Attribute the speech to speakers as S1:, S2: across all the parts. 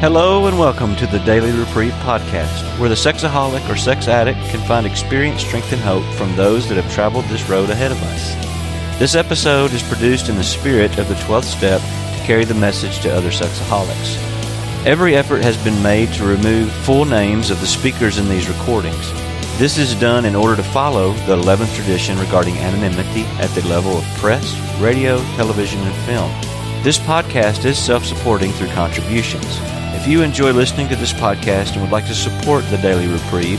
S1: Hello and welcome to the Daily Reprieve podcast, where the sexaholic or sex addict can find experience, strength, and hope from those that have traveled this road ahead of us. This episode is produced in the spirit of the 12th step to carry the message to other sexaholics. Every effort has been made to remove full names of the speakers in these recordings. This is done in order to follow the 11th tradition regarding anonymity at the level of press, radio, television, and film. This podcast is self supporting through contributions. If you enjoy listening to this podcast and would like to support the Daily Reprieve,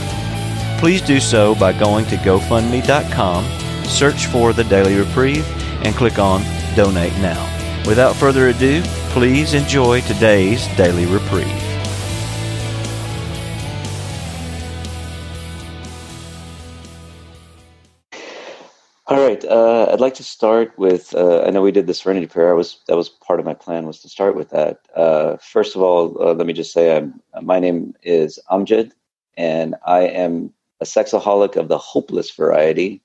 S1: please do so by going to GoFundMe.com, search for the Daily Reprieve, and click on Donate Now. Without further ado, please enjoy today's Daily Reprieve.
S2: I'd like to start with. Uh, I know we did the Serenity Prayer. I was that was part of my plan was to start with that. Uh, first of all, uh, let me just say, I'm, my name is Amjed, and I am a sexaholic of the hopeless variety,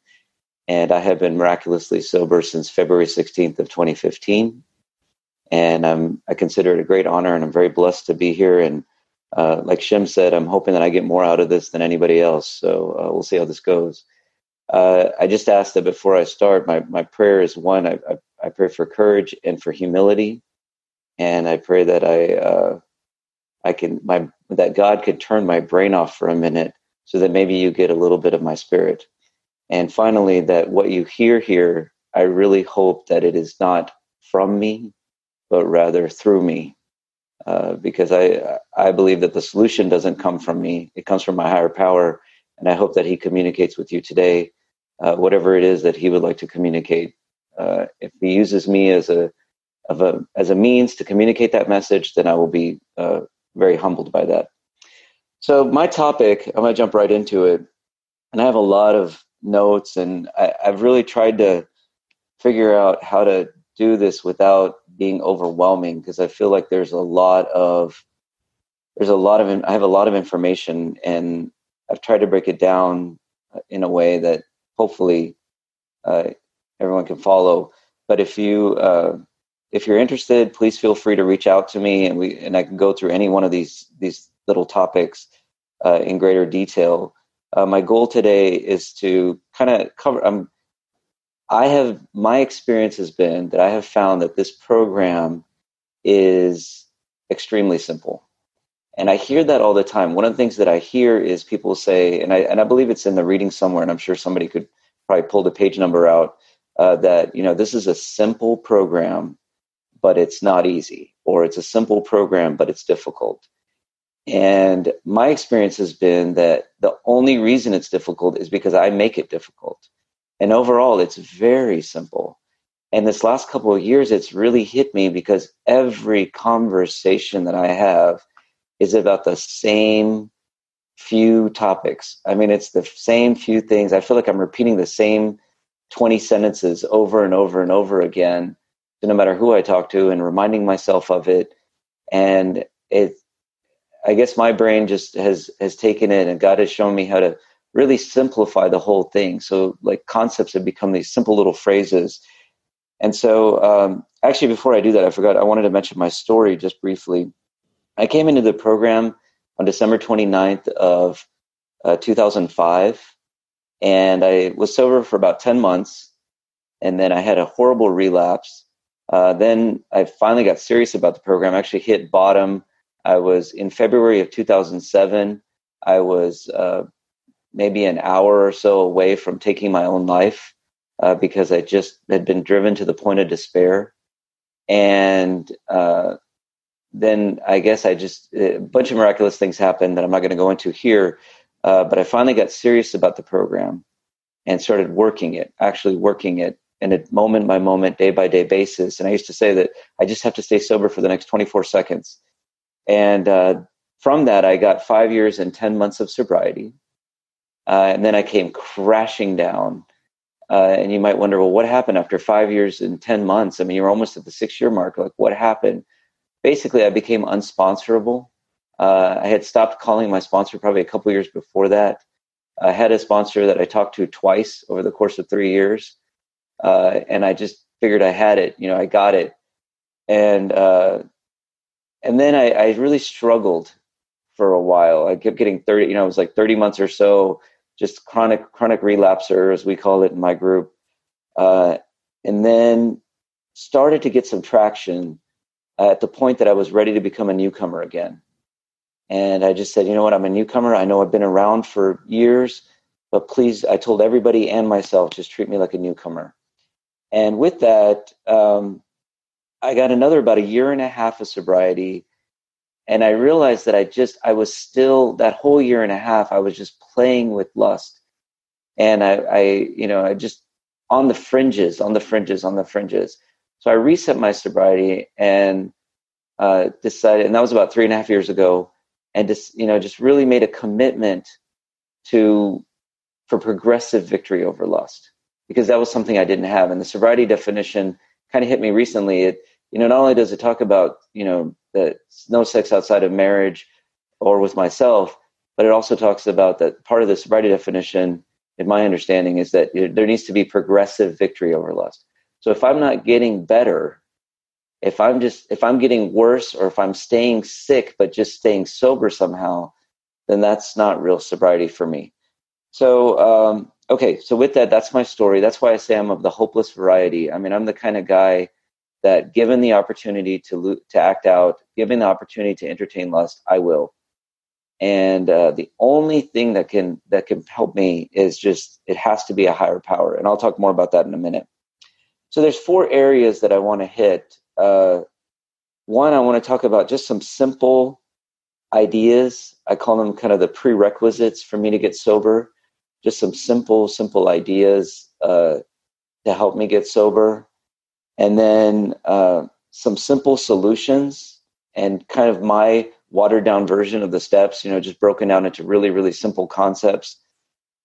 S2: and I have been miraculously sober since February 16th of 2015, and I'm I consider it a great honor, and I'm very blessed to be here. And uh, like Shim said, I'm hoping that I get more out of this than anybody else. So uh, we'll see how this goes uh, I just ask that before I start, my, my prayer is one, I, I, I, pray for courage and for humility. And I pray that I, uh, I can, my, that God could turn my brain off for a minute so that maybe you get a little bit of my spirit. And finally, that what you hear here, I really hope that it is not from me, but rather through me. Uh, because I, I believe that the solution doesn't come from me. It comes from my higher power and I hope that he communicates with you today, uh, whatever it is that he would like to communicate. Uh, if he uses me as a of a as a means to communicate that message, then I will be uh, very humbled by that. So my topic, I'm going to jump right into it, and I have a lot of notes, and I, I've really tried to figure out how to do this without being overwhelming because I feel like there's a lot of there's a lot of I have a lot of information and I've tried to break it down in a way that hopefully uh, everyone can follow. But if you uh, if you're interested, please feel free to reach out to me, and we and I can go through any one of these these little topics uh, in greater detail. Uh, my goal today is to kind of cover. Um, I have my experience has been that I have found that this program is extremely simple. And I hear that all the time. One of the things that I hear is people say, and I and I believe it's in the reading somewhere, and I'm sure somebody could probably pull the page number out, uh, that you know this is a simple program, but it's not easy, or it's a simple program, but it's difficult. And my experience has been that the only reason it's difficult is because I make it difficult. And overall, it's very simple. And this last couple of years, it's really hit me because every conversation that I have is about the same few topics. I mean, it's the same few things. I feel like I'm repeating the same 20 sentences over and over and over again, no matter who I talk to, and reminding myself of it. And it, I guess my brain just has has taken it, and God has shown me how to really simplify the whole thing. So, like concepts have become these simple little phrases. And so, um, actually, before I do that, I forgot I wanted to mention my story just briefly. I came into the program on December 29th of uh, 2005, and I was sober for about 10 months, and then I had a horrible relapse. Uh, then I finally got serious about the program. I actually hit bottom. I was in February of 2007. I was uh, maybe an hour or so away from taking my own life uh, because I just had been driven to the point of despair. And uh, then I guess I just a bunch of miraculous things happened that I'm not going to go into here. Uh, but I finally got serious about the program and started working it, actually working it in a moment by moment, day by day basis. And I used to say that I just have to stay sober for the next 24 seconds. And uh, from that, I got five years and 10 months of sobriety. Uh, and then I came crashing down. Uh, and you might wonder, well, what happened after five years and 10 months? I mean, you're almost at the six year mark. Like, what happened? Basically I became unsponsorable. Uh, I had stopped calling my sponsor probably a couple years before that. I had a sponsor that I talked to twice over the course of three years. uh, and I just figured I had it. You know, I got it, and uh, and then I, I really struggled for a while. I kept getting thirty. You know, it was like thirty months or so, just chronic chronic relapser, as we call it in my group, uh, and then started to get some traction at the point that I was ready to become a newcomer again. And I just said, you know what, I'm a newcomer. I know I've been around for years, but please, I told everybody and myself, just treat me like a newcomer. And with that, um, I got another about a year and a half of sobriety. And I realized that I just, I was still, that whole year and a half, I was just playing with lust. And I, I you know, I just, on the fringes, on the fringes, on the fringes. So I reset my sobriety and uh, decided, and that was about three and a half years ago and just you know just really made a commitment to for progressive victory over lust because that was something I didn't have. And the sobriety definition kind of hit me recently. It you know not only does it talk about you know that no sex outside of marriage or with myself but it also talks about that part of the sobriety definition in my understanding is that there needs to be progressive victory over lust so if i'm not getting better if i'm just if i'm getting worse or if i'm staying sick but just staying sober somehow then that's not real sobriety for me. So um, okay so with that that's my story. That's why i say i'm of the hopeless variety. I mean i'm the kind of guy that given the opportunity to to act out given the opportunity to entertain lust i will. And uh, the only thing that can that can help me is just it has to be a higher power. And i'll talk more about that in a minute so there's four areas that i want to hit uh, one, I want to talk about just some simple ideas. I call them kind of the prerequisites for me to get sober. Just some simple, simple ideas uh, to help me get sober. And then uh, some simple solutions and kind of my watered down version of the steps, you know, just broken down into really, really simple concepts.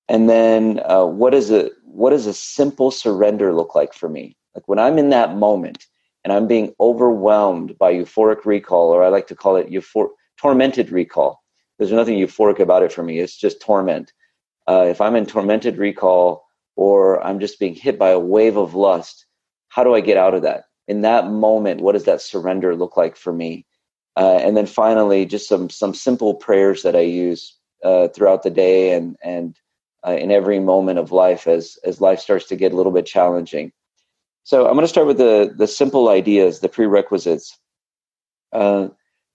S2: And then uh, what, is a, what does a simple surrender look like for me? Like when I'm in that moment, and I'm being overwhelmed by euphoric recall, or I like to call it euphor- tormented recall. There's nothing euphoric about it for me. It's just torment. Uh, if I'm in tormented recall, or I'm just being hit by a wave of lust, how do I get out of that? In that moment, what does that surrender look like for me? Uh, and then finally, just some some simple prayers that I use uh, throughout the day and and uh, in every moment of life as as life starts to get a little bit challenging. So I'm going to start with the the simple ideas, the prerequisites. Uh,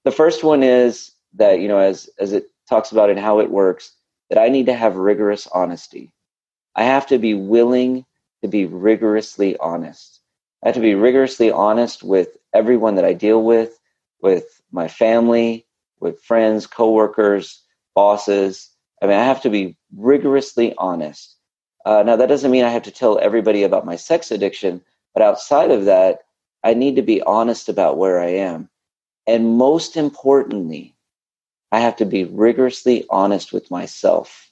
S2: the first one is that you know, as as it talks about and how it works, that I need to have rigorous honesty. I have to be willing to be rigorously honest. I have to be rigorously honest with everyone that I deal with, with my family, with friends, coworkers, bosses. I mean, I have to be rigorously honest. Uh, now, that doesn't mean I have to tell everybody about my sex addiction, but outside of that, I need to be honest about where I am. And most importantly, I have to be rigorously honest with myself.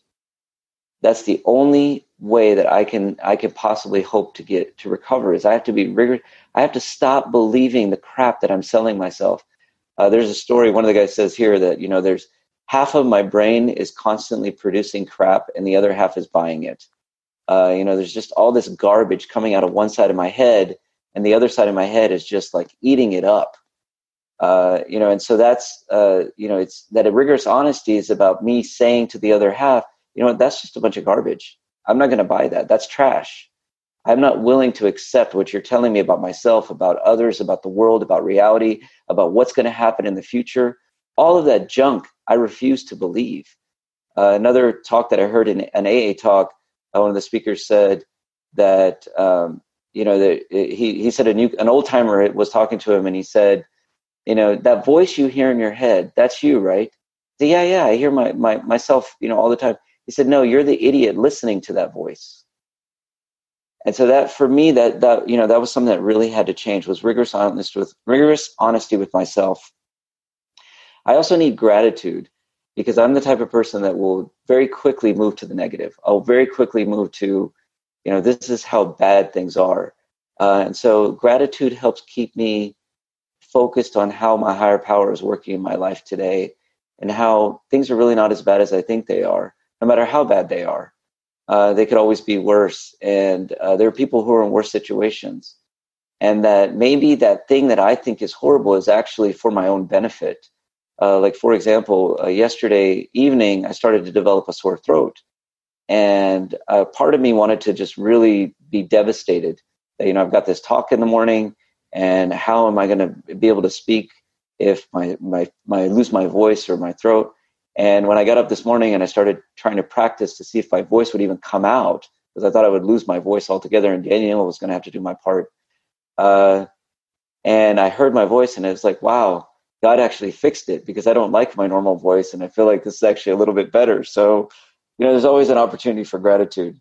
S2: That's the only way that I can I can possibly hope to get to recover is I have to be rigorous. I have to stop believing the crap that I'm selling myself. Uh, there's a story. One of the guys says here that you know there's half of my brain is constantly producing crap, and the other half is buying it. Uh, you know, there's just all this garbage coming out of one side of my head, and the other side of my head is just like eating it up. Uh, you know, and so that's uh, you know, it's that a rigorous honesty is about me saying to the other half, you know, that's just a bunch of garbage. I'm not going to buy that. That's trash. I'm not willing to accept what you're telling me about myself, about others, about the world, about reality, about what's going to happen in the future. All of that junk, I refuse to believe. Uh, another talk that I heard in an AA talk one of the speakers said that um, you know that he he said a new an old timer was talking to him and he said you know that voice you hear in your head that's you right? Said, yeah yeah i hear my, my myself you know all the time. He said no you're the idiot listening to that voice. And so that for me that that you know that was something that really had to change was rigorous honesty with rigorous honesty with myself. I also need gratitude because I'm the type of person that will very quickly move to the negative. I'll very quickly move to, you know, this is how bad things are. Uh, and so gratitude helps keep me focused on how my higher power is working in my life today and how things are really not as bad as I think they are, no matter how bad they are. uh, they could always be worse. And uh, there are people who are in worse situations. And that maybe that thing that I think is horrible is actually for my own benefit. Uh, like, for example, uh, yesterday evening, I started to develop a sore throat. And uh, part of me wanted to just really be devastated. That, you know, I've got this talk in the morning, and how am I going to be able to speak if my, my, my, I lose my voice or my throat? And when I got up this morning and I started trying to practice to see if my voice would even come out, because I thought I would lose my voice altogether and Daniel was going to have to do my part. Uh, and I heard my voice and it was like, wow, God actually fixed it because I don't like my normal voice and I feel like this is actually a little bit better. So, you know, there's always an opportunity for gratitude.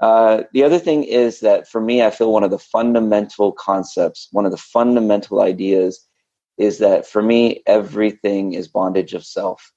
S2: Uh, the other thing is that for me, I feel one of the fundamental concepts, one of the fundamental ideas is that for me, everything is bondage of self.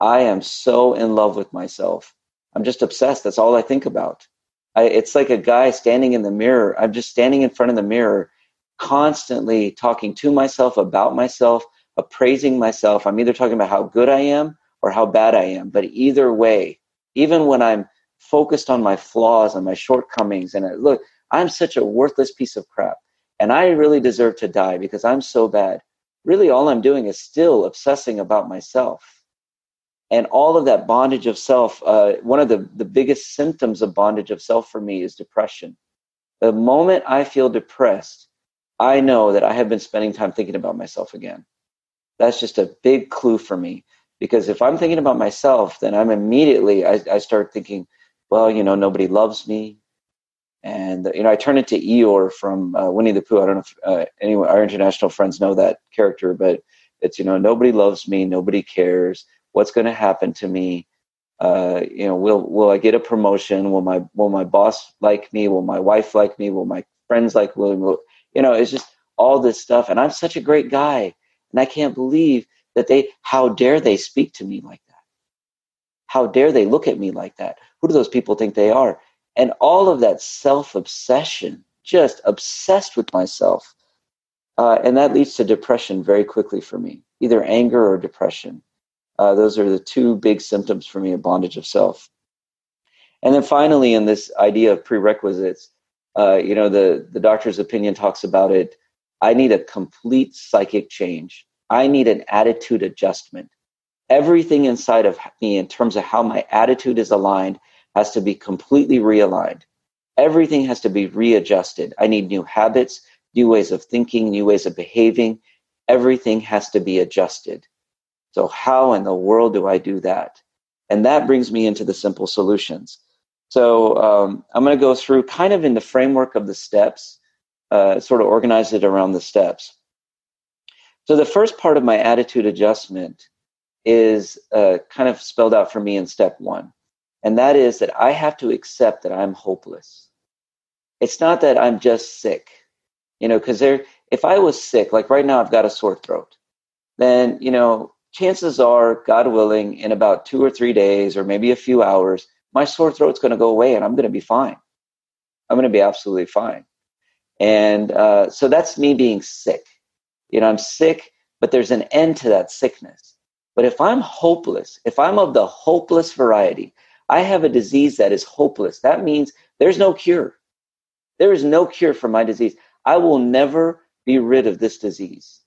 S2: I am so in love with myself. I'm just obsessed. That's all I think about. I, it's like a guy standing in the mirror. I'm just standing in front of the mirror, constantly talking to myself about myself, appraising myself. I'm either talking about how good I am or how bad I am. But either way, even when I'm focused on my flaws and my shortcomings, and I, look, I'm such a worthless piece of crap, and I really deserve to die because I'm so bad. Really, all I'm doing is still obsessing about myself and all of that bondage of self uh, one of the, the biggest symptoms of bondage of self for me is depression the moment i feel depressed i know that i have been spending time thinking about myself again that's just a big clue for me. Because if i'm thinking about myself then i'm immediately i, I start thinking well you know nobody loves me. And you know i turn into eeyore from uh, winnie the pooh. I don't know if uh, anyone our international friends know that character but it's you know nobody loves me nobody cares. What's going to happen to me? Uh, you know will will i get a promotion? Will my will my boss like me? Will my wife like me? Will my friends like will, will you know it's just all this stuff. And i'm such a great guy and i can't believe that they how dare they speak to me like that how dare they look at me like that who do those people think they are and all of that self obsession just obsessed with myself uh, and that leads to depression very quickly for me either anger or depression uh, those are the two big symptoms for me of bondage of self. And then finally, in this idea of prerequisites, uh, you know, the, the doctor's opinion talks about it. I need a complete psychic change. I need an attitude adjustment. Everything inside of me, in terms of how my attitude is aligned, has to be completely realigned. Everything has to be readjusted. I need new habits, new ways of thinking, new ways of behaving. Everything has to be adjusted. So, how in the world do I do that? And that brings me into the simple solutions. So, um, I'm going to go through kind of in the framework of the steps, uh, sort of organize it around the steps. So, the first part of my attitude adjustment is uh, kind of spelled out for me in step one. And that is that I have to accept that I'm hopeless. It's not that I'm just sick, you know, because there, if I was sick, like right now, I've got a sore throat, then, you know, chances are, God willing, in about two or three days or maybe a few hours, my sore throat's going to go away and I'm going to be fine. I'm going to be absolutely fine. And uh, so that's me being sick. You know, I'm sick, but there's an end to that sickness. But if I'm hopeless, if I'm of the hopeless variety, I have a disease that is hopeless. That means there's no cure. There is no cure for my disease. I will never be rid of this disease.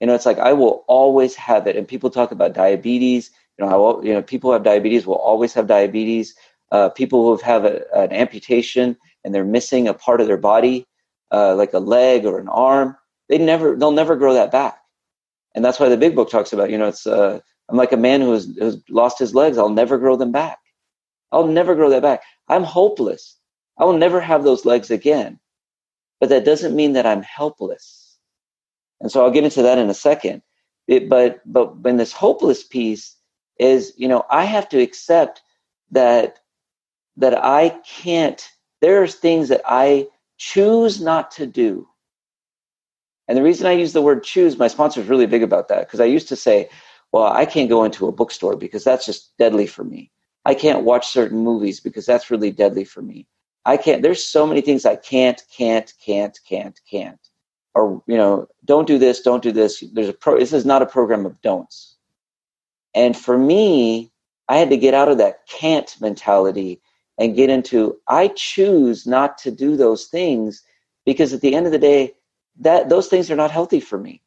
S2: You know, it's like I will always have it. And people talk about diabetes. You know, will, you know, people who have diabetes will always have diabetes. Uh, people who have a, an amputation and they're missing a part of their body, uh, like a leg or an arm, they never, they'll never grow that back. And that's why the big book talks about, you know, it's, uh, I'm like a man who has, who's lost his legs. I'll never grow them back. I'll never grow that back. I'm hopeless. I will never have those legs again. But that doesn't mean that I'm helpless. And so I'll get into that in a second. It, but but when this hopeless piece is, you know, I have to accept that that I can't. There's things that I choose not to do. And the reason I use the word choose, my sponsor is really big about that because I used to say, well, I can't go into a bookstore because that's just deadly for me. I can't watch certain movies because that's really deadly for me. I can't, there's so many things I can't, can't, can't, can't, can't or you know don't do this don't do this there's a pro this is not a program of don'ts and for me i had to get out of that can't mentality and get into I choose not to do those things because at the end of the day, that those things are not healthy for me.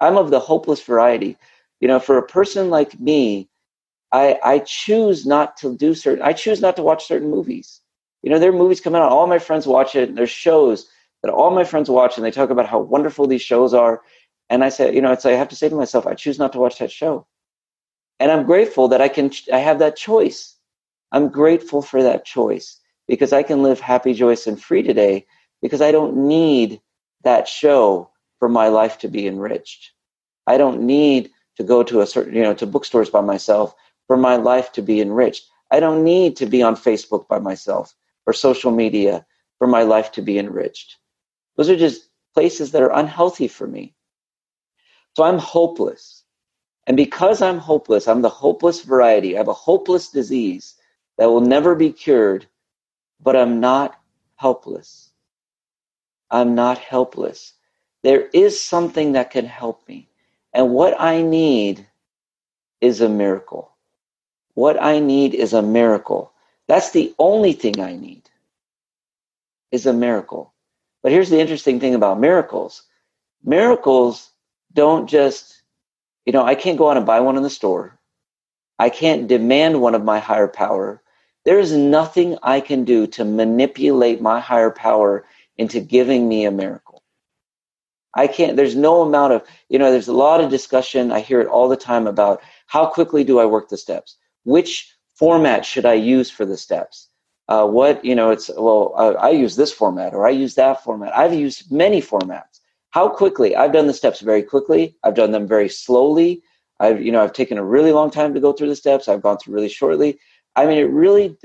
S2: I'm of the hopeless variety. You know, for a person like me, I, I choose not to do certain, I choose not to watch certain movies. You know, there are movies coming out, all my friends watch it, and there's shows that all my friends watch, and they talk about how wonderful these shows are. And I say, you know, it's like I have to say to myself, I choose not to watch that show. And I'm grateful that I can, I have that choice. I'm grateful for that choice because I can live happy, joyous, and free today because I don't need that show for my life to be enriched. I don't need to go to a certain, you know, to bookstores by myself for my life to be enriched. I don't need to be on Facebook by myself or social media for my life to be enriched. Those are just places that are unhealthy for me. So I'm hopeless. And because I'm hopeless, I'm the hopeless variety. I have a hopeless disease that will never be cured, but I'm not helpless. I'm not helpless. There is something that can help me. And what I need is a miracle. What I need is a miracle. That's the only thing I need is a miracle. But here's the interesting thing about miracles. Miracles don't just, you know, I can't go out and buy one in the store. I can't demand one of my higher power. There is nothing I can do to manipulate my higher power into giving me a miracle. I can't, there's no amount of, you know, there's a lot of discussion. I hear it all the time about how quickly do I work the steps? Which format should I use for the steps? Uh, what, you know, it's, well, I, I use this format or I use that format. I've used many formats. How quickly? I've done the steps very quickly. I've done them very slowly. I've, you know, I've taken a really long time to go through the steps. I've gone through really shortly. I mean, it really,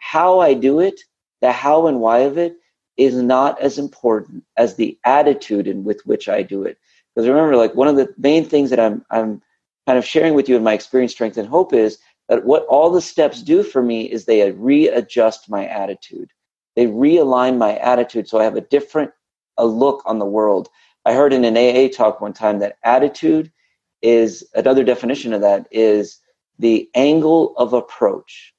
S2: how I do it, the how and why of it is not as important as the attitude in with which I do it. Because remember, like one of the main things that I'm I'm kind of sharing with you in my experience, strength, and hope is that what all the steps do for me is they readjust my attitude. They realign my attitude so I have a different a look on the world. I heard in an AA talk one time that attitude is another definition of that is the angle of approach.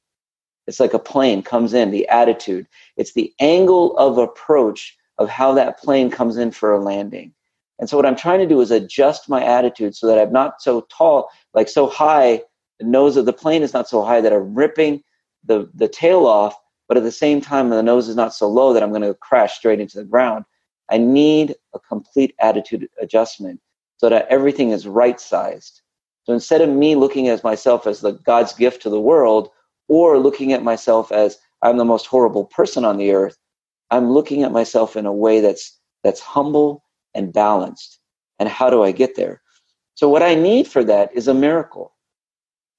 S2: It's like a plane comes in, the attitude. It's the angle of approach of how that plane comes in for a landing. And so what I'm trying to do is adjust my attitude so that I'm not so tall, like so high, the nose of the plane is not so high that I'm ripping the, the tail off, but at the same time, the nose is not so low that I'm going to crash straight into the ground. I need a complete attitude adjustment so that everything is right sized. So instead of me looking at myself as the God's gift to the world, or looking at myself as I'm the most horrible person on the earth. I'm looking at myself in a way that's that's humble and balanced. And how do I get there? So what I need for that is a miracle.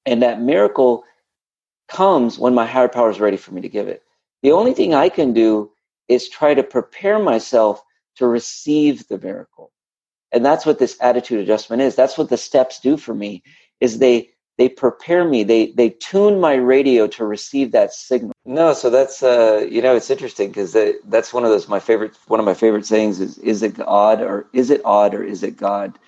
S2: And that miracle comes when my higher power is ready for me to give it. The only thing I can do is try to prepare myself to receive the miracle. And that's what this attitude adjustment is. That's what the steps do for me is they they prepare me. They they tune my radio to receive that signal. No so that's uh you know it's interesting because that, that's one of those my favorite one of my favorite sayings is is it odd or is it odd or is it god?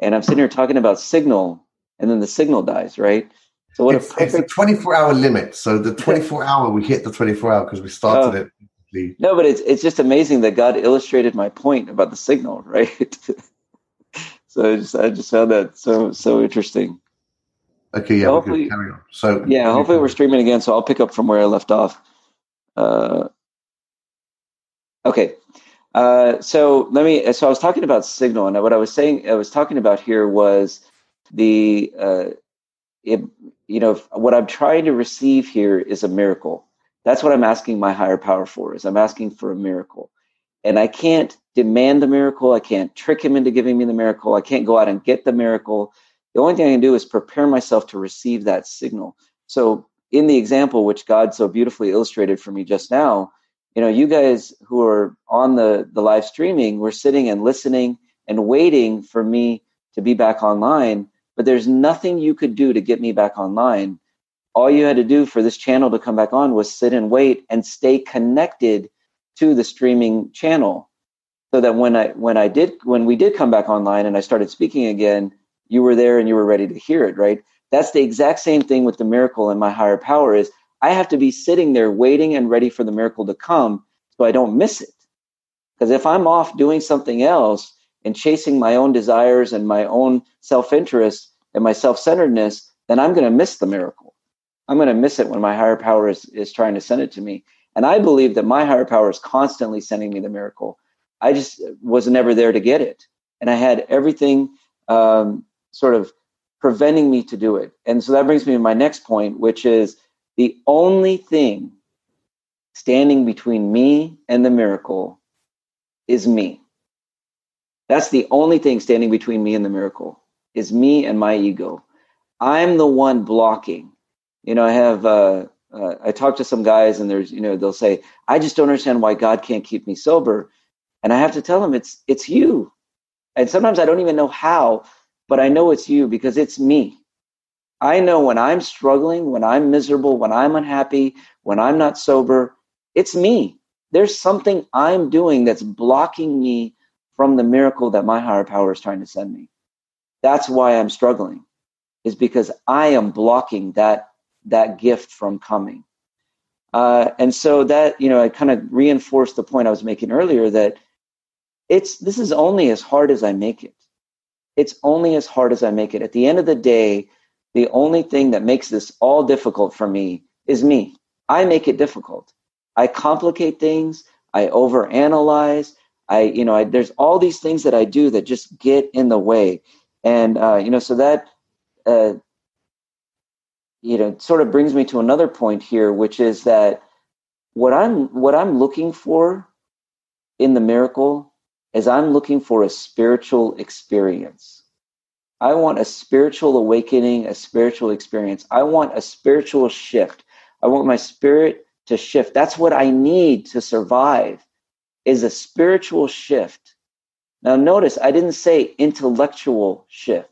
S2: And i'm sitting here talking about signal and then the signal dies right?
S3: So what it's, a perfect... it's a 24 hour limit. So the 24 hour we hit the 24 hour because we started oh.
S2: it. No but it's it's just amazing that god illustrated my point about the signal right so i just i just found that so so interesting
S3: Okay, yeah, hopefully, carry on. So
S2: yeah, hopefully we're streaming again. So I'll pick up from where I left off. Uh, okay, uh, so let me. So I was talking about signal, and what I was saying, I was talking about here was the, uh, it, you know, what I'm trying to receive here is a miracle. That's what I'm asking my higher power for. Is I'm asking for a miracle, and I can't demand the miracle. I can't trick him into giving me the miracle. I can't go out and get the miracle the only thing I can do is prepare myself to receive that signal. So, in the example which God so beautifully illustrated for me just now, you know, you guys who are on the, the live streaming, we're sitting and listening and waiting for me to be back online, but there's nothing you could do to get me back online. All you had to do for this channel to come back on was sit and wait and stay connected to the streaming channel. So that when I when I did when we did come back online and I started speaking again, you were there and you were ready to hear it, right? That's the exact same thing with the miracle and my higher power is I have to be sitting there waiting and ready for the miracle to come so I don't miss it. Because if I'm off doing something else and chasing my own desires and my own self interest and my self centeredness, then I'm going to miss the miracle. I'm going to miss it when my higher power is, is trying to send it to me. And I believe that my higher power is constantly sending me the miracle. I just was never there to get it. And I had everything um, sort of preventing me to do it. And so that brings me to my next point, which is the only thing standing between me and the miracle is me. That's the only thing standing between me and the miracle is me and my ego. I'm the one blocking. You know, I have uh, uh, I talk to some guys and there's you know they'll say I just don't understand why God can't keep me sober, and I have to tell them it's it's you. And sometimes I don't even know how, but I know it's you because it's me. I know when I'm struggling, when I'm miserable, when I'm unhappy, when I'm not sober, it's me. There's something I'm doing that's blocking me from the miracle that my higher power is trying to send me. That's why I'm struggling, is because I am blocking that that gift from coming. Uh, and so that you know, I kind of reinforced the point I was making earlier that it's this is only as hard as I make it. It's only as hard as I make it. At the end of the day, the only thing that makes this all difficult for me is me. I make it difficult. I complicate things. I overanalyze. I, you know, I, there's all these things that I do that just get in the way, and uh, you know, so that, uh, you know, sort of brings me to another point here, which is that what I'm what I'm looking for in the miracle is I'm looking for a spiritual experience. I want a spiritual awakening, a spiritual experience. I want a spiritual shift. I want my spirit to shift. That's what I need to survive is a spiritual shift. Now notice I didn't say intellectual shift.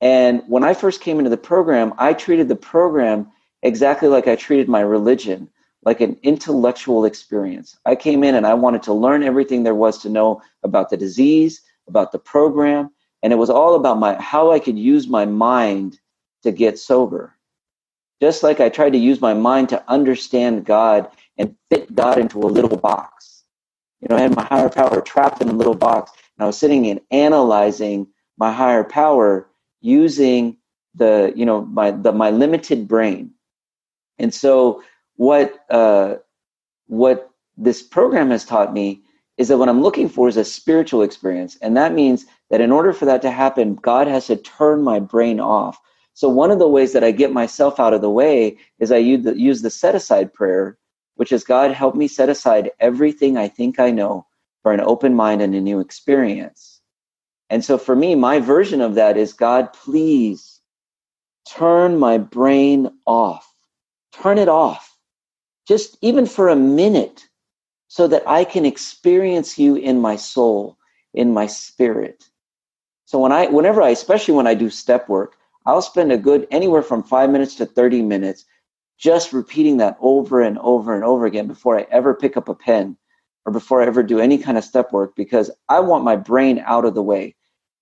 S2: And when I first came into the program, I treated the program exactly like I treated my religion, like an intellectual experience. I came in and I wanted to learn everything there was to know about the disease, about the program, and it was all about my how I could use my mind to get sober. Just like I tried to use my mind to understand God and fit God into a little box. You know, I had my higher power trapped in a little box, and I was sitting and analyzing my higher power using the, you know, my the my limited brain. And so what uh, what this program has taught me is that what I'm looking for is a spiritual experience. And that means that in order for that to happen, God has to turn my brain off. So one of the ways that I get myself out of the way is I use the, use the set aside prayer, which is God help me set aside everything I think I know for an open mind and a new experience. And so for me, my version of that is God, please turn my brain off. Turn it off. Just even for a minute so that I can experience you in my soul, in my spirit. So when I, whenever I, especially when I do step work, I'll spend a good anywhere from five minutes to 30 minutes just repeating that over and over and over again before I ever pick up a pen or before I ever do any kind of step work because I want my brain out of the way.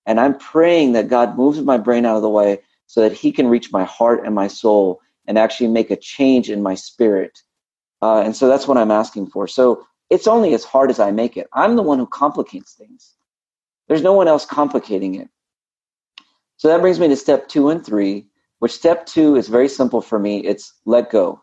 S2: And I'm praying that God moves my brain out of the way so that He can reach my heart and my soul and actually make a change in my spirit. Uh, and so that's what I'm asking for. So it's only as hard as I make it. I'm the one who complicates things. There's no one else complicating it. So that brings me to step two and three, which step two is very simple for me. It's let go.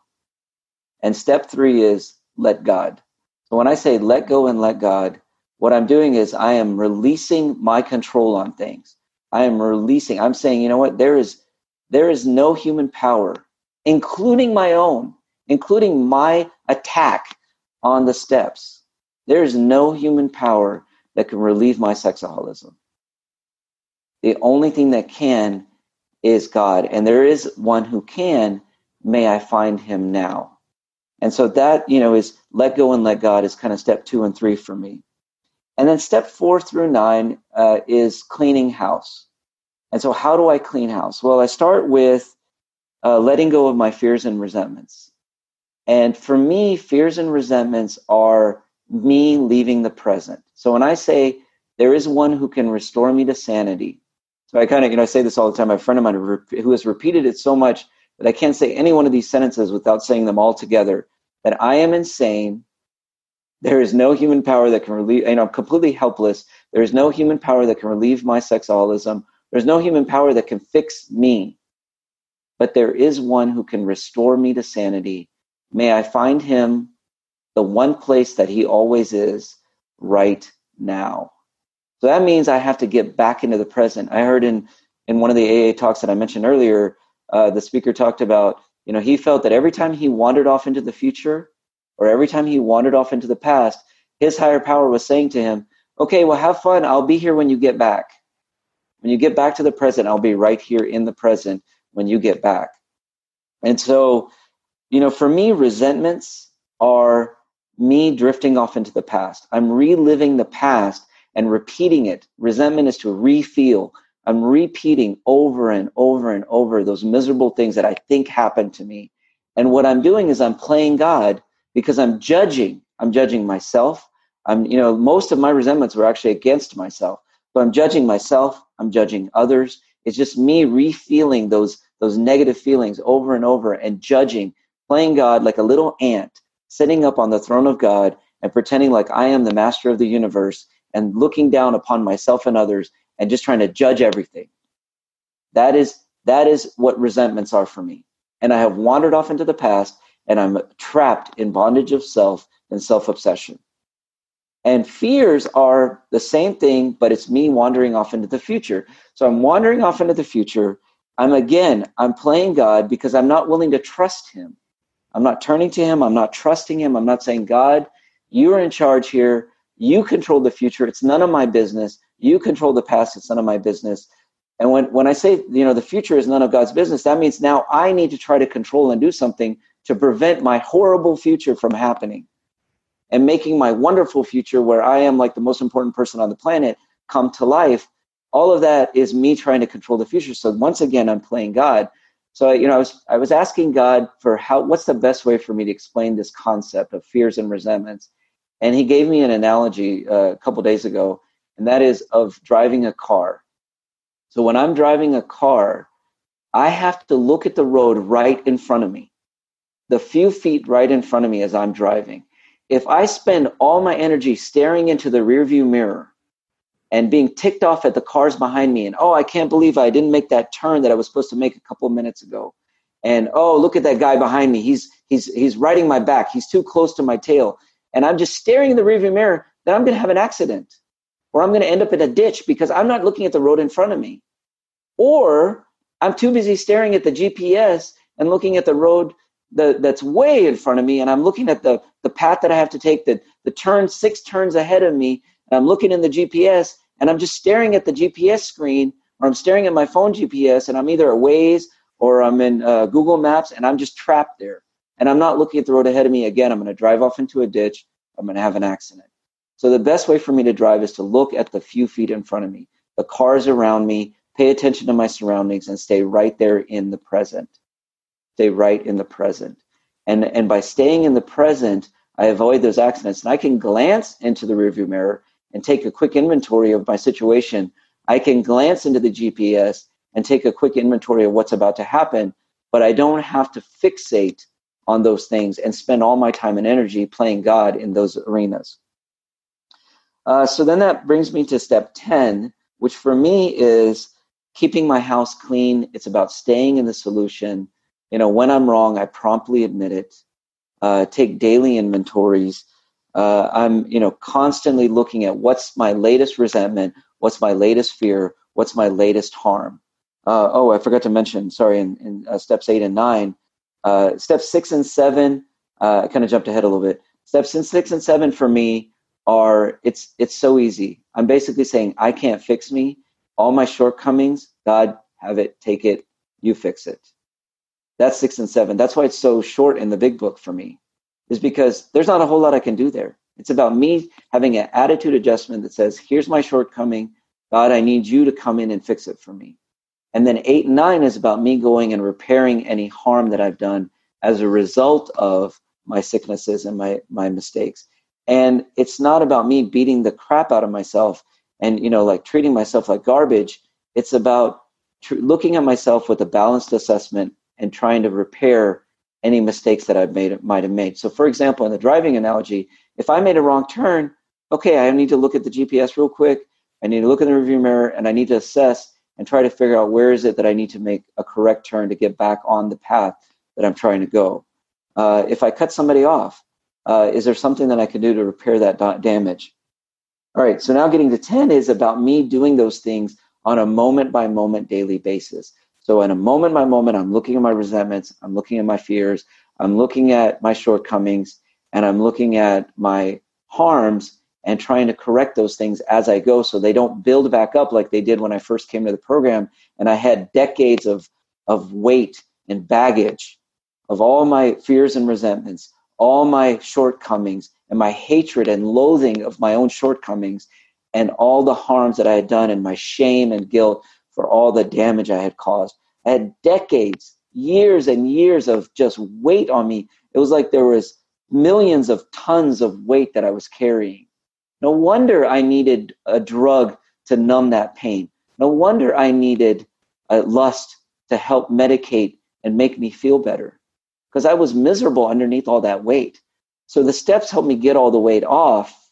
S2: And step three is let God. So when I say let go and let God, what I'm doing is I am releasing my control on things. I am releasing, I'm saying, you know what, there is there is no human power, including my own, including my attack on the steps. There is no human power that can relieve my sexaholism. The only thing that can is God. And there is one who can. May I find him now. And so that, you know, is let go and let God is kind of step two and three for me. And then step four through nine uh, is cleaning house. And so, how do I clean house? Well, I start with uh, letting go of my fears and resentments. And for me, fears and resentments are me leaving the present. So, when I say there is one who can restore me to sanity, so I kind of, you know, I say this all the time. My friend of mine who has repeated it so much that I can't say any one of these sentences without saying them all together that I am insane. There is no human power that can relieve, you know, I'm completely helpless. There is no human power that can relieve my sexaholism. There's no human power that can fix me. But there is one who can restore me to sanity. May I find him the one place that he always is right now. So that means I have to get back into the present. I heard in, in one of the AA talks that I mentioned earlier, uh, the speaker talked about, you know, he felt that every time he wandered off into the future or every time he wandered off into the past, his higher power was saying to him, okay, well, have fun. I'll be here when you get back. When you get back to the present, I'll be right here in the present when you get back. And so, you know, for me, resentments are me drifting off into the past. I'm reliving the past and repeating it. Resentment is to refeel. I'm repeating over and over and over those miserable things that I think happened to me. And what I'm doing is I'm playing God because I'm judging. I'm judging myself. I'm, you know, most of my resentments were actually against myself. So I'm judging myself. I'm judging others. It's just me refeeling those, those negative feelings over and over and judging, playing God like a little ant, sitting up on the throne of God and pretending like I am the master of the universe and looking down upon myself and others and just trying to judge everything. That is that is what resentments are for me. And I have wandered off into the past and I'm trapped in bondage of self and self-obsession. And fears are the same thing, but it's me wandering off into the future. So I'm wandering off into the future. I'm again, I'm playing God because I'm not willing to trust him. I'm not turning to him. I'm not trusting him. I'm not saying, God, you are in charge here. You control the future. It's none of my business. You control the past. It's none of my business. And when, when I say, you know, the future is none of God's business, that means now I need to try to control and do something to prevent my horrible future from happening and making my wonderful future where I am like the most important person on the planet come to life. All of that is me trying to control the future. So once again, I'm playing God. So, you know, I was, I was asking God for how, what's the best way for me to explain this concept of fears and resentments? And he gave me an analogy uh, a couple days ago, and that is of driving a car. So when I'm driving a car, I have to look at the road right in front of me, the few feet right in front of me as I'm driving. If I spend all my energy staring into the rearview mirror and being ticked off at the cars behind me, and oh, I can't believe I didn't make that turn that I was supposed to make a couple of minutes ago, and oh, look at that guy behind me, he's he's he's riding my back, he's too close to my tail, and I'm just staring in the rearview mirror, that I'm going to have an accident or I'm going to end up in a ditch because I'm not looking at the road in front of me. Or I'm too busy staring at the GPS and looking at the road that's way in front of me. And I'm looking at the, the path that I have to take, the, the turn six turns ahead of me, and I'm looking in the GPS and I'm just staring at the GPS screen or I'm staring at my phone GPS and I'm either at Waze or I'm in uh, Google Maps and I'm just trapped there and I'm not looking at the road ahead of me again, I'm going to drive off into a ditch. I'm going to have an accident. So the best way for me to drive is to look at the few feet in front of me, the cars around me, pay attention to my surroundings, and stay right there in the present. Stay right in the present. And, and by staying in the present, I avoid those accidents. And I can glance into the rearview mirror and take a quick inventory of my situation. I can glance into the GPS and take a quick inventory of what's about to happen, but I don't have to fixate on those things and spend all my time and energy playing God in those arenas. Uh, so then that brings me to step 10, which for me is keeping my house clean. It's about staying in the solution. You know, when I'm wrong, I promptly admit it. Uh, take daily inventories. Uh, I'm, you know, constantly looking at what's my latest resentment, what's my latest fear, what's my latest harm. Uh, oh, I forgot to mention. Sorry, in, in uh, steps eight and nine, uh, steps six and seven, uh, I kind of jumped ahead a little bit. Steps in six and seven for me are it's it's so easy. I'm basically saying I can't fix me. All my shortcomings, God, have it, take it, you fix it. That's six and seven. That's why it's so short in the big book for me, is because there's not a whole lot I can do there. It's about me having an attitude adjustment that says, here's my shortcoming. God, I need you to come in and fix it for me. And then eight and nine is about me going and repairing any harm that I've done as a result of my sicknesses and my, my mistakes. And it's not about me beating the crap out of myself and, you know, like treating myself like garbage. It's about tr- looking at myself with a balanced assessment and trying to repair any mistakes that I made might have made. So, for example, in the driving analogy, if I made a wrong turn, okay, I need to look at the GPS real quick. I need to look in the review mirror, and I need to assess and try to figure out where is it that I need to make a correct turn to get back on the path that I'm trying to go. Uh, if I cut somebody off, uh, is there something that I can do to repair that da- damage? All right, so now getting to 10 is about me doing those things on a moment by moment daily basis. So, in a moment by moment, I'm looking at my resentments, I'm looking at my fears, I'm looking at my shortcomings, and I'm looking at my harms and trying to correct those things as I go so they don't build back up like they did when I first came to the program. And I had decades of, of weight and baggage of all my fears and resentments, all my shortcomings, and my hatred and loathing of my own shortcomings, and all the harms that I had done, and my shame and guilt for all the damage I had caused. I had decades, years and years of just weight on me. It was like there was millions of tons of weight that I was carrying. No wonder I needed a drug to numb that pain. No wonder I needed a lust to help medicate and make me feel better because I was miserable underneath all that weight. So the steps helped me get all the weight off.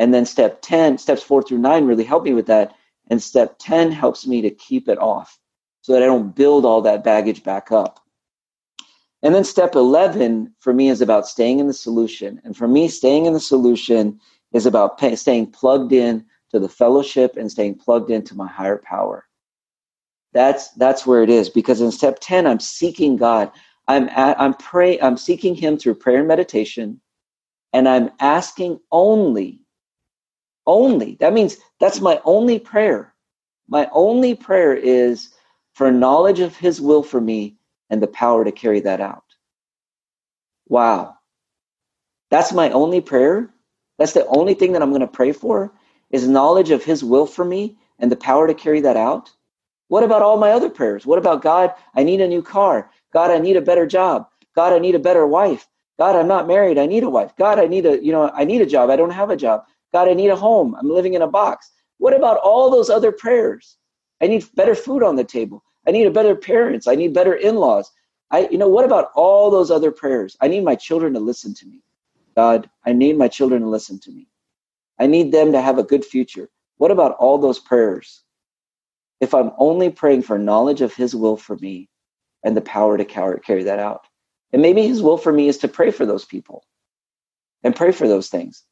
S2: And then step 10, steps four through nine really helped me with that. And step 10 helps me to keep it off so that I don't build all that baggage back up. And then step 11 for me is about staying in the solution. And for me, staying in the solution is about pay, staying plugged in to the fellowship and staying plugged into my higher power. That's that's where it is because in step 10 I'm seeking God. I'm at, I'm praying I'm seeking him through prayer and meditation and I'm asking only only. That means that's my only prayer. My only prayer is for knowledge of his will for me and the power to carry that out. Wow. That's my only prayer. That's the only thing that I'm going to pray for is knowledge of his will for me and the power to carry that out. What about all my other prayers? What about God, I need a new car. God, I need a better job. God, I need a better wife. God, I'm not married. I need a wife. God, I need a, you know, I need a job. I don't have a job. God, I need a home. I'm living in a box. What about all those other prayers? I need better food on the table. I need a better parents. I need better in-laws. I, you know, what about all those other prayers? I need my children to listen to me. God, I need my children to listen to me. I need them to have a good future. What about all those prayers? If I'm only praying for knowledge of His will for me and the power to carry that out. And maybe His will for me is to pray for those people and pray for those things.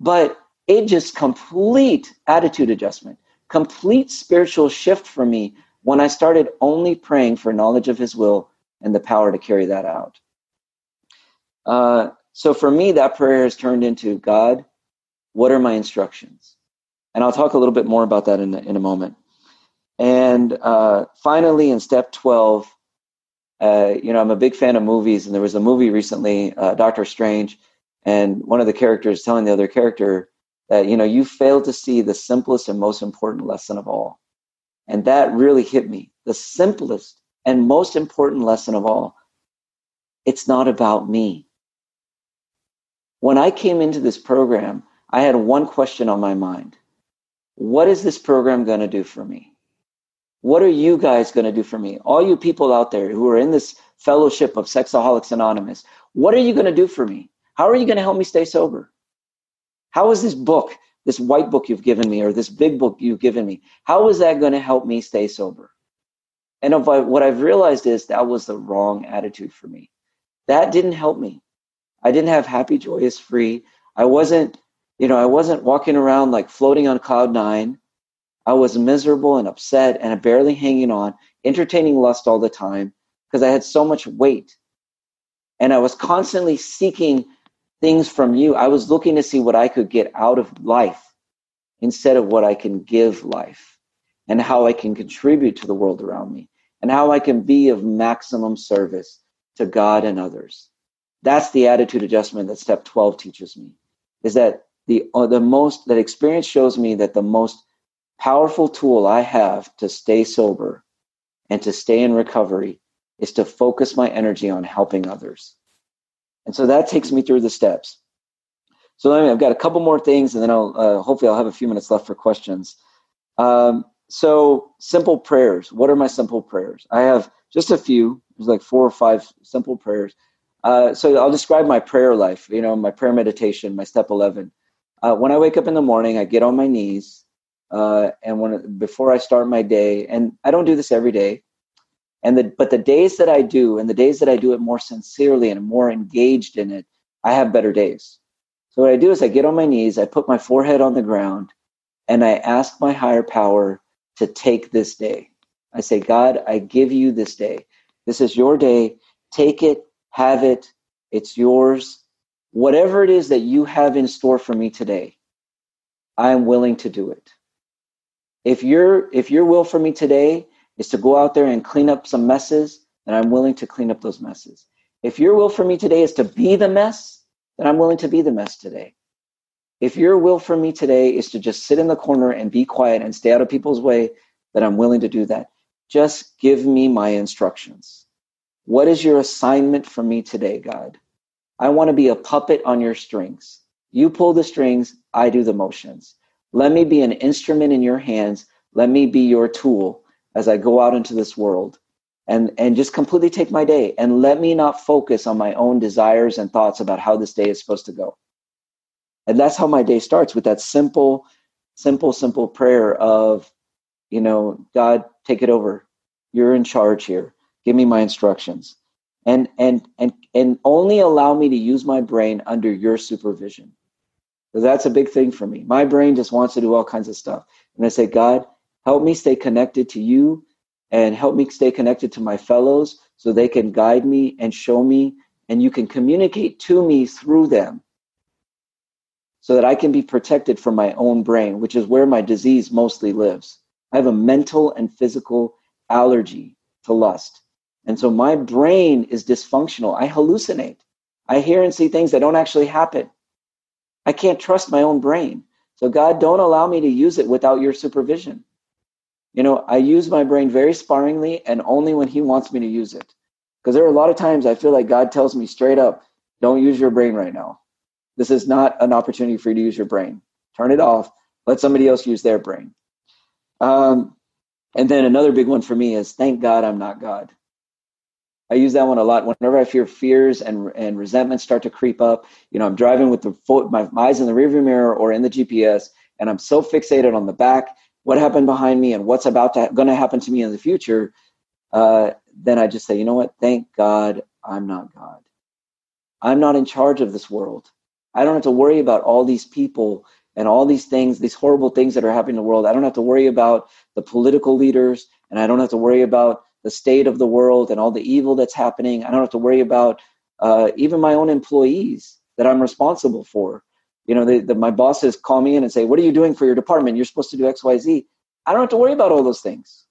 S2: But it just complete attitude adjustment, complete spiritual shift for me when I started only praying for knowledge of His will and the power to carry that out. Uh, so for me, that prayer has turned into God, what are my instructions? And I'll talk a little bit more about that in, in a moment. And uh, finally, in step 12, uh, you know, I'm a big fan of movies, and there was a movie recently, uh, Doctor Strange, and one of the characters telling the other character that, you know, you failed to see the simplest and most important lesson of all. And that really hit me. The simplest and most important lesson of all. It's not about me. When I came into this program, I had one question on my mind. What is this program going to do for me? What are you guys going to do for me? All you people out there who are in this fellowship of Sexaholics Anonymous, what are you going to do for me? How are you going to help me stay sober? How is this book, this white book you've given me, or this big book you've given me, how is that going to help me stay sober? And I, what I've realized is that was the wrong attitude for me. That didn't help me. I didn't have happy, joyous, free. I wasn't, you know, I wasn't walking around like floating on cloud nine. I was miserable and upset and barely hanging on, entertaining lust all the time because I had so much weight. And I was constantly seeking things from you. I was looking to see what I could get out of life instead of what I can give life and how I can contribute to the world around me and how I can be of maximum service to God and others. That's the attitude adjustment that step 12 teaches me is that the, uh, the most, that experience shows me that the most powerful tool I have to stay sober and to stay in recovery is to focus my energy on helping others. And so that takes me through the steps. So I've got a couple more things, and then I'll uh, hopefully I'll have a few minutes left for questions. Um, so simple prayers. What are my simple prayers? I have just a few, There's like four or five simple prayers. Uh, so I'll describe my prayer life. You know, my prayer meditation, my step eleven. Uh, when I wake up in the morning, I get on my knees, uh, and when before I start my day, and I don't do this every day, and the but the days that I do, and the days that I do it more sincerely and more engaged in it, I have better days. So what I do is I get on my knees, I put my forehead on the ground, and I ask my higher power to take this day. I say, God, I give you this day. This is your day. Take it, have it. It's yours. Whatever it is that you have in store for me today, I am willing to do it. If your if your will for me today is to go out there and clean up some messes, then I'm willing to clean up those messes. If your will for me today is to be the mess, then I'm willing to be the mess today. If your will for me today is to just sit in the corner and be quiet and stay out of people's way, then I'm willing to do that. Just give me my instructions. What is your assignment for me today, God? I want to be a puppet on your strings. You pull the strings, I do the motions. Let me be an instrument in your hands. Let me be your tool as I go out into this world and, and just completely take my day and let me not focus on my own desires and thoughts about how this day is supposed to go. And that's how my day starts with that simple, simple, simple prayer of, you know, God, take it over. You're in charge here. Give me my instructions. And and and and only allow me to use my brain under your supervision. So that's a big thing for me. My brain just wants to do all kinds of stuff. And I say, God, help me stay connected to you and help me stay connected to my fellows so they can guide me and show me and you can communicate to me through them so that I can be protected from my own brain, which is where my disease mostly lives. I have a mental and physical allergy to lust. And so my brain is dysfunctional. I hallucinate. I hear and see things that don't actually happen. I can't trust my own brain. So, God, don't allow me to use it without your supervision. You know, I use my brain very sparingly and only when He wants me to use it. Because there are a lot of times I feel like God tells me straight up, don't use your brain right now. This is not an opportunity for you to use your brain. Turn it off. Let somebody else use their brain. Um, and then another big one for me is thank God I'm not God. I use that one a lot. Whenever I fear fears and and resentment start to creep up, you know, I'm driving with the foot, my eyes in the rearview mirror or in the GPS, and I'm so fixated on the back, what happened behind me, and what's about to going to happen to me in the future. Uh, then I just say, you know what? Thank God I'm not God. I'm not in charge of this world. I don't have to worry about all these people and all these things, these horrible things that are happening in the world. I don't have to worry about the political leaders, and I don't have to worry about the state of the world and all the evil that's happening. I don't have to worry about uh, even my own employees that I'm responsible for. You know, the, the, my bosses call me in and say, "What are you doing for your department? You're supposed to do X, Y, Z." I don't have to worry about all those things.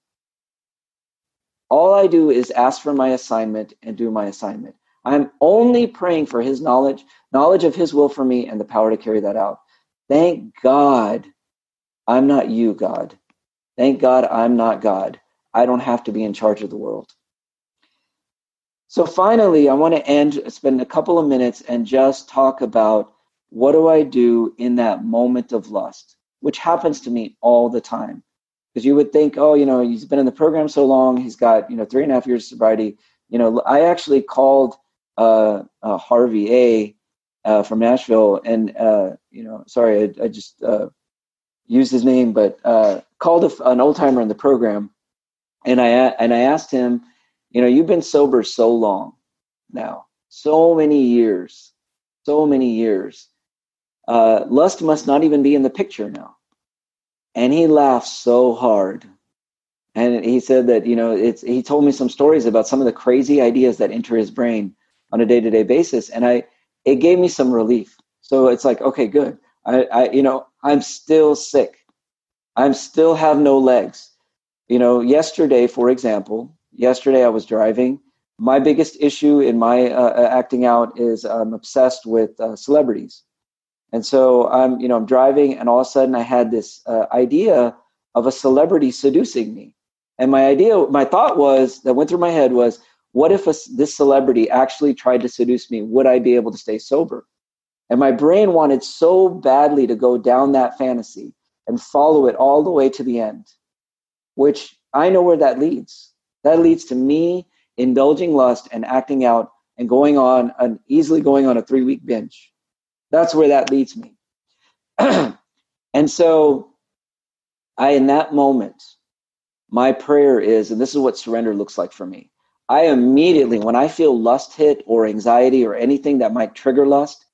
S2: All I do is ask for my assignment and do my assignment. I'm only praying for His knowledge, knowledge of His will for me, and the power to carry that out. Thank God I'm not you, God. Thank God I'm not God. I don't have to be in charge of the world. So finally, I want to end, spend a couple of minutes and just talk about what do I do in that moment of lust, which happens to me all the time. Because you would think, oh, you know, he's been in the program so long, he's got, you know, three and a half years of sobriety. You know, I actually called uh, uh, Harvey A uh, from Nashville, and uh, you know, sorry, I, I just uh, used his name, but uh, called a, an old timer in the program, and I and I asked him, you know, you've been sober so long now, so many years, so many years. Uh, lust must not even be in the picture now. And he laughed so hard. And he said that, you know, it's, he told me some stories about some of the crazy ideas that enter his brain on a day to day basis. And I, it gave me some relief. So it's like, okay, good. I, I, you know, I'm still sick. I'm still have no legs. You know, yesterday, for example, yesterday I was driving. My biggest issue in my uh, uh, acting out is I'm obsessed with uh, celebrities. And so I'm, you know, I'm driving and all of a sudden I had this uh, idea of a celebrity seducing me. And my idea, my thought was that went through my head was, what if a, this celebrity actually tried to seduce me? Would I be able to stay sober? And my brain wanted so badly to go down that fantasy and follow it all the way to the end, which I know where that leads. That leads to me indulging lust and acting out and going on an easily going on a three week binge. That's where that leads me. and so I, in that moment, my prayer is, and this is what surrender looks like for me. I immediately, when I feel lust hit or anxiety or anything that might trigger lust,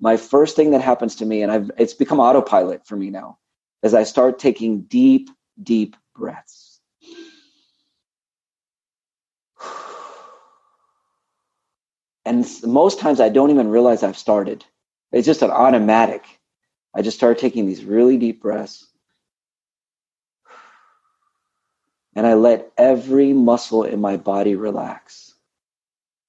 S2: my first thing that happens to me, and I've, it's become autopilot for me now, is I start taking deep, deep breaths. And most times I don't even realize I've started. It's just an automatic. I just start taking these really deep breaths. And I let every muscle in my body relax.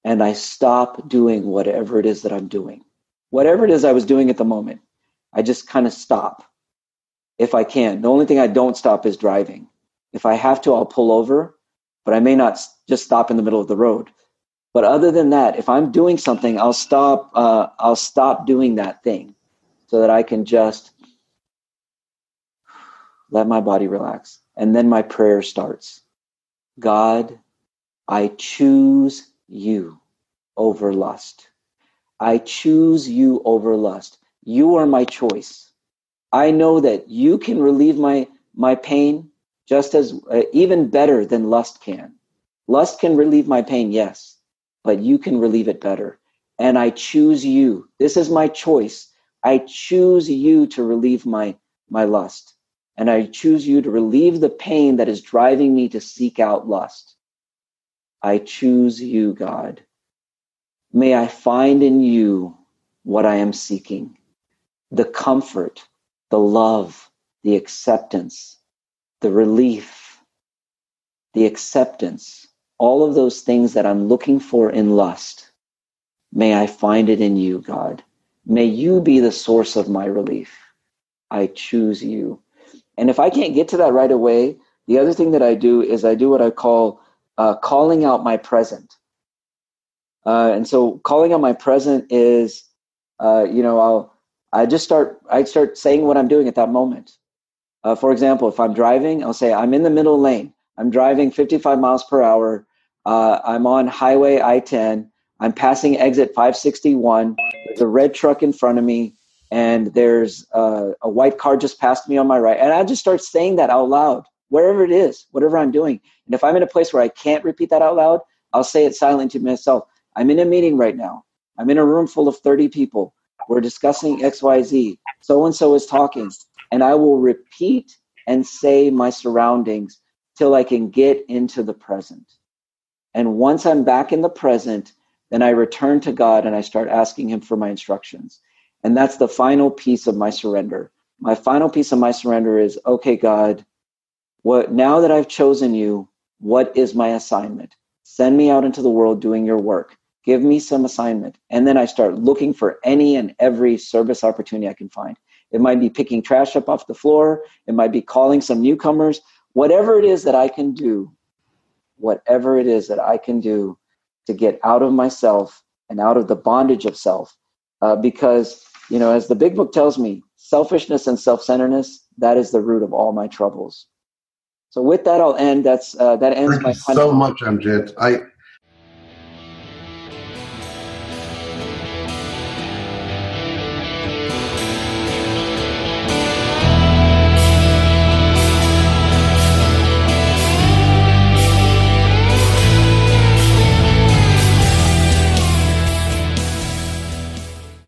S2: And I stop doing whatever it is that I'm doing. Whatever it is I was doing at the moment, I just kind of stop if I can. The only thing I don't stop is driving. If I have to, I'll pull over, but I may not just stop in the middle of the road. But other than that, if I'm doing something, I'll stop. Uh, I'll stop doing that thing so that I can just let my body relax. And then my prayer starts God, I choose you over lust. I choose you over lust. You are my choice. I know that you can relieve my, my pain just as uh, even better than lust can. Lust can relieve my pain, yes, but you can relieve it better. And I choose you. This is my choice. I choose you to relieve my, my lust. And I choose you to relieve the pain that is driving me to seek out lust. I choose you, God. May I find in you what I am seeking the comfort, the love, the acceptance, the relief, the acceptance, all of those things that I'm looking for in lust. May I find it in you, God. May you be the source of my relief. I choose you. And if I can't get to that right away, the other thing that I do is I do what I call uh, calling out my present. Uh, and so calling out my present is, uh, you know, I'll I just start I start saying what I'm doing at that moment. Uh, for example, if I'm driving, I'll say I'm in the middle lane. I'm driving 55 miles per hour. Uh, I'm on Highway I-10. I'm passing exit 561. There's a red truck in front of me, and there's uh, a white car just passed me on my right. And I just start saying that out loud, wherever it is, whatever I'm doing. And if I'm in a place where I can't repeat that out loud, I'll say it silently to myself. I'm in a meeting right now. I'm in a room full of 30 people. We're discussing XYZ. So and so is talking. And I will repeat and say my surroundings till I can get into the present. And once I'm back in the present, then I return to God and I start asking Him for my instructions. And that's the final piece of my surrender. My final piece of my surrender is okay, God, what now that I've chosen you, what is my assignment? Send me out into the world doing your work. Give me some assignment. And then I start looking for any and every service opportunity I can find. It might be picking trash up off the floor. It might be calling some newcomers. Whatever it is that I can do, whatever it is that I can do to get out of myself and out of the bondage of self. Uh, because, you know, as the big book tells me, selfishness and self centeredness, that is the root of all my troubles. So with that, I'll end. That's uh, that ends
S3: Thank
S2: my.
S3: You so much, Amjed. I